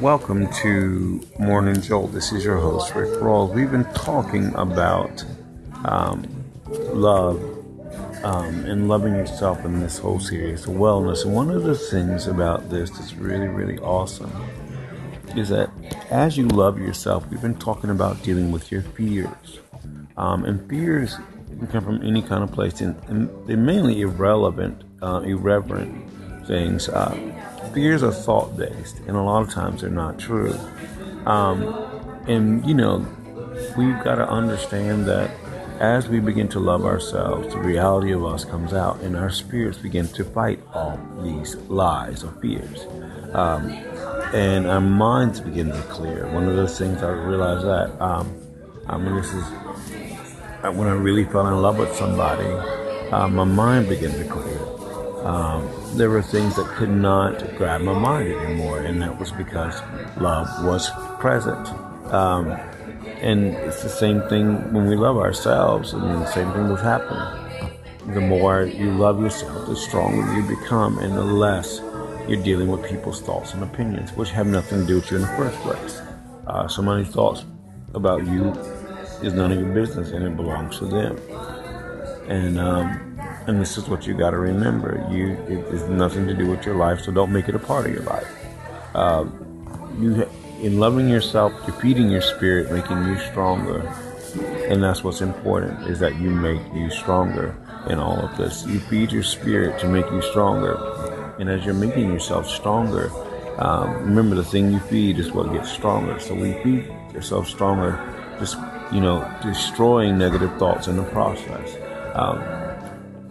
Welcome to Morning Jolt. This is your host, Rick Rawls. We've been talking about um, love um, and loving yourself in this whole series of wellness. And one of the things about this that's really, really awesome is that as you love yourself, we've been talking about dealing with your fears. Um, and fears can come from any kind of place, and, and they're mainly irrelevant, uh, irreverent things. Uh, fears are thought based, and a lot of times they're not true. Um, and, you know, we've got to understand that as we begin to love ourselves, the reality of us comes out, and our spirits begin to fight all these lies or fears. Um, and our minds begin to clear. One of those things I realized that, um, I mean, this is uh, when I really fell in love with somebody, uh, my mind began to clear. Um, there were things that could not grab my mind anymore, and that was because love was present. Um, and it's the same thing when we love ourselves, and the same thing was happening. The more you love yourself, the stronger you become, and the less you're dealing with people's thoughts and opinions, which have nothing to do with you in the first place. Uh, so many thoughts about you is none of your business, and it belongs to them. And um, and this is what you got to remember: you it is nothing to do with your life, so don't make it a part of your life. Uh, you in loving yourself, you're feeding your spirit, making you stronger. And that's what's important is that you make you stronger in all of this. You feed your spirit to make you stronger. And as you're making yourself stronger, um, remember the thing you feed is what gets stronger. So we feed yourself stronger, just, you know, destroying negative thoughts in the process. Um,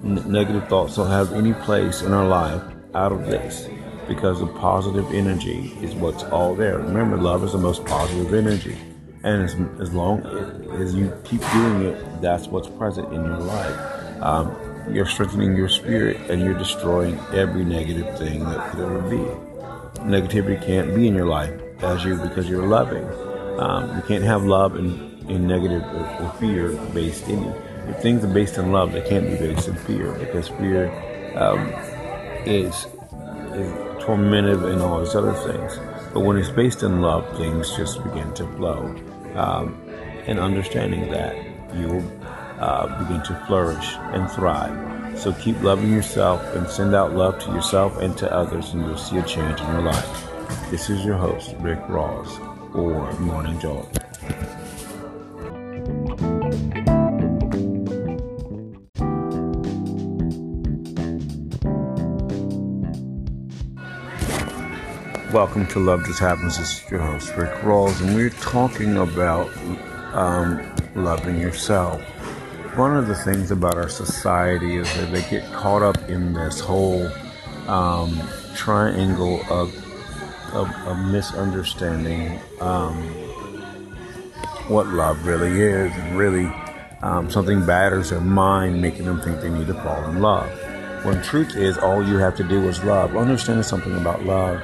negative thoughts don't have any place in our life out of this because the positive energy is what's all there. Remember, love is the most positive energy. And as, as long as you keep doing it, that's what's present in your life. Um, you're strengthening your spirit and you're destroying every negative thing that could ever be. Negativity can't be in your life as you because you're loving. Um, you can't have love in, in negative or, or fear based in you. If things are based in love, they can't be based in fear because fear um, is, is tormented and all these other things. But when it's based in love, things just begin to flow. Um, and understanding that, you will uh, begin to flourish and thrive. So keep loving yourself and send out love to yourself and to others, and you'll see a change in your life. This is your host, Rick Rawls, or Morning Jolt. Welcome to Love Just Happens. This is your host, Rick Rawls, and we're talking about um, loving yourself. One of the things about our society is that they get caught up in this whole um, triangle of, of, of misunderstanding um, what love really is, and really um, something batters their mind, making them think they need to fall in love. When truth is, all you have to do is love. Understanding something about love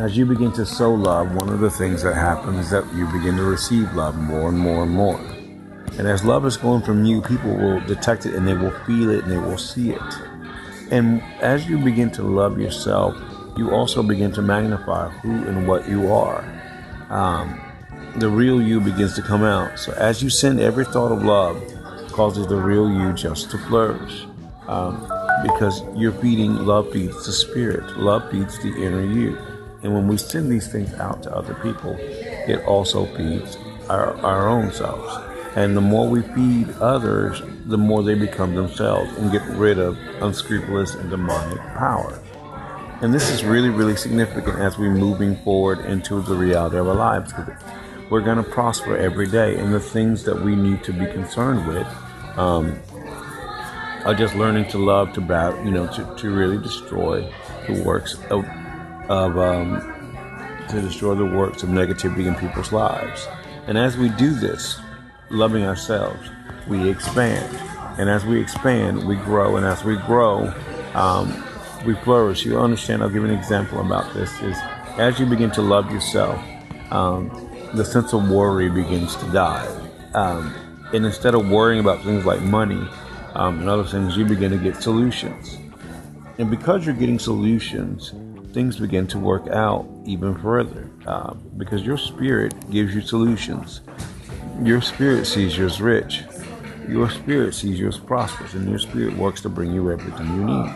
as you begin to sow love, one of the things that happens is that you begin to receive love more and more and more. And as love is going from you, people will detect it and they will feel it and they will see it. And as you begin to love yourself, you also begin to magnify who and what you are. Um, the real you begins to come out. So as you send every thought of love, causes the real you just to flourish. Um, because you're feeding, love feeds the spirit, love feeds the inner you. And when we send these things out to other people, it also feeds our, our own selves. And the more we feed others, the more they become themselves and get rid of unscrupulous and demonic power. And this is really, really significant as we're moving forward into the reality of our lives. We're going to prosper every day, and the things that we need to be concerned with um, are just learning to love, to battle, you know, to, to really destroy the works of of um, to destroy the works of negativity in people's lives. And as we do this, loving ourselves, we expand. And as we expand, we grow. And as we grow, um, we flourish. You understand? I'll give an example about this. Is as you begin to love yourself, um, the sense of worry begins to die. Um, and instead of worrying about things like money um, and other things, you begin to get solutions. And because you're getting solutions, things begin to work out even further uh, because your spirit gives you solutions. Your spirit sees you as rich. Your spirit sees you as prosperous, and your spirit works to bring you everything you need.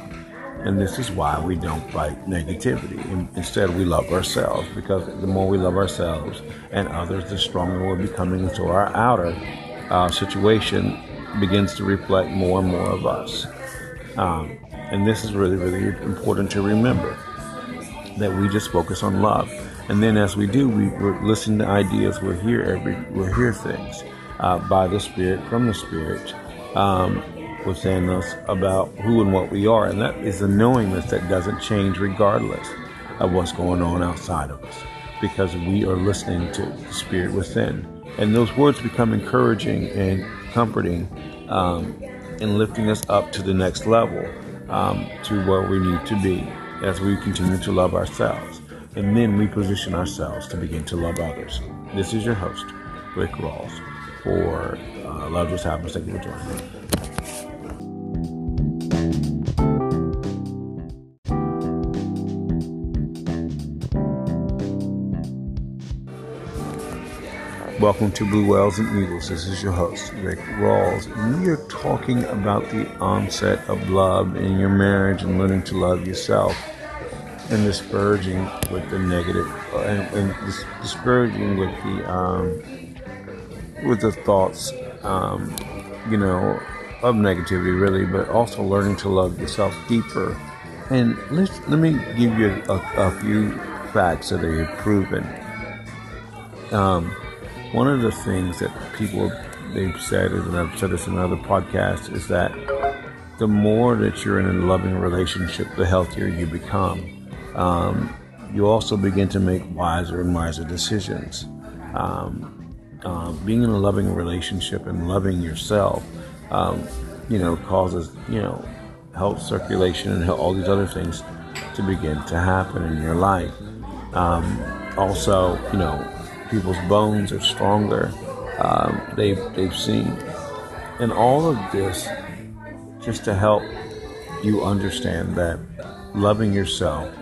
And this is why we don't fight negativity. Instead, we love ourselves because the more we love ourselves and others, the stronger we're becoming. So our outer uh, situation begins to reflect more and more of us. Um, and this is really, really important to remember that we just focus on love. And then as we do, we, we're listening to ideas. We're here every, we're hear things uh, by the Spirit, from the Spirit, um, within us about who and what we are. And that is a knowingness that doesn't change regardless of what's going on outside of us because we are listening to the Spirit within. And those words become encouraging and comforting um, and lifting us up to the next level um, to where we need to be as we continue to love ourselves. And then we position ourselves to begin to love others. This is your host, Rick Rawls, for uh, Love Just Happens. Thank you for joining me. Welcome to Blue Whales and Eagles. This is your host, Rick Rawls. We are talking about the onset of love in your marriage and learning to love yourself and discouraging with the negative and, and dis- discouraging with the um, with the thoughts, um, you know, of negativity, really, but also learning to love yourself deeper. And let let me give you a, a few facts that are proven. Um, one of the things that people they've said, is and I've said this in other podcasts, is that the more that you're in a loving relationship, the healthier you become. Um, you also begin to make wiser and wiser decisions. Um, uh, being in a loving relationship and loving yourself, um, you know, causes you know health circulation and all these other things to begin to happen in your life. Um, also, you know, people's bones are stronger. Um, they've, they've seen. And all of this just to help you understand that loving yourself,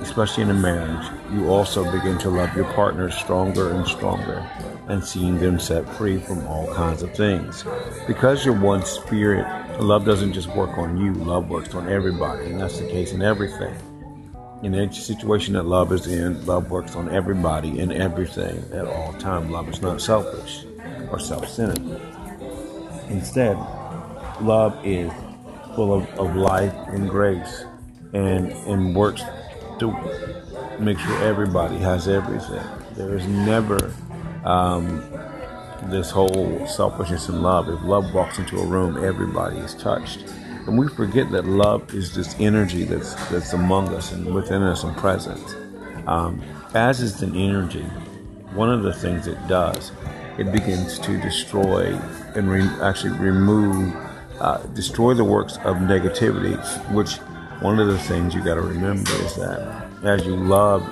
especially in a marriage, you also begin to love your partner stronger and stronger and seeing them set free from all kinds of things. Because you're one spirit, love doesn't just work on you, love works on everybody. And that's the case in everything in any situation that love is in, love works on everybody and everything at all time. Love is not selfish or self-centered. Instead, love is full of, of life and grace and, and works to make sure everybody has everything. There is never um, this whole selfishness in love. If love walks into a room, everybody is touched. And we forget that love is this energy that's that's among us and within us and present. Um, as is an energy, one of the things it does, it begins to destroy and re- actually remove, uh, destroy the works of negativity. Which one of the things you got to remember is that as you love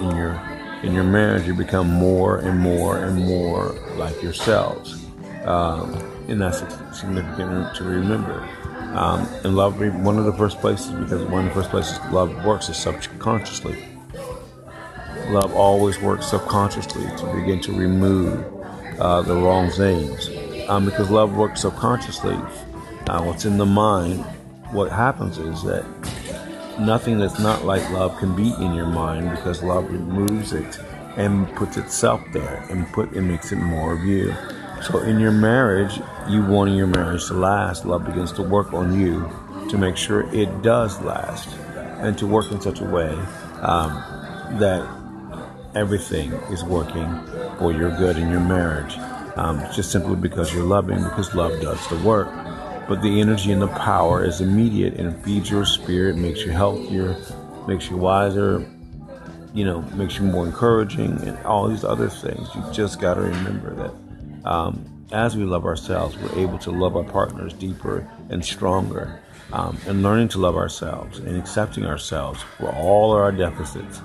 in your in your marriage, you become more and more and more like yourselves, um, and that's significant to remember. Um, and love, one of the first places, because one of the first places love works is subconsciously. Love always works subconsciously to begin to remove uh, the wrong things. Um, because love works subconsciously. Uh, what's in the mind, what happens is that nothing that's not like love can be in your mind because love removes it and puts itself there and put it makes it more of you. So in your marriage, you wanting your marriage to last, love begins to work on you to make sure it does last and to work in such a way um, that everything is working for your good in your marriage. Um, just simply because you're loving, because love does the work. But the energy and the power is immediate and it feeds your spirit, makes you healthier, makes you wiser, you know, makes you more encouraging, and all these other things. You just got to remember that um, as we love ourselves, we're able to love our partners deeper and stronger. Um, and learning to love ourselves and accepting ourselves for all our deficits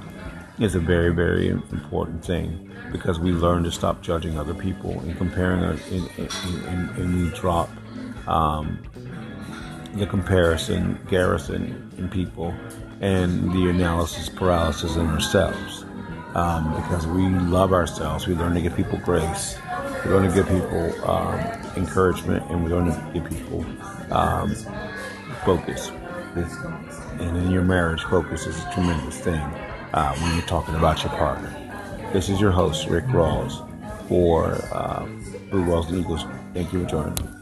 is a very, very important thing because we learn to stop judging other people and comparing us and, and, and, and we drop um, the comparison, garrison in people, and the analysis paralysis in ourselves. Um, because we love ourselves, we learn to give people grace, we learn to give people um, encouragement, and we learn to give people um, focus. And in your marriage, focus is a tremendous thing uh, when you're talking about your partner. This is your host, Rick Rawls, for uh, Blue Walls and Eagles. Thank you for joining me.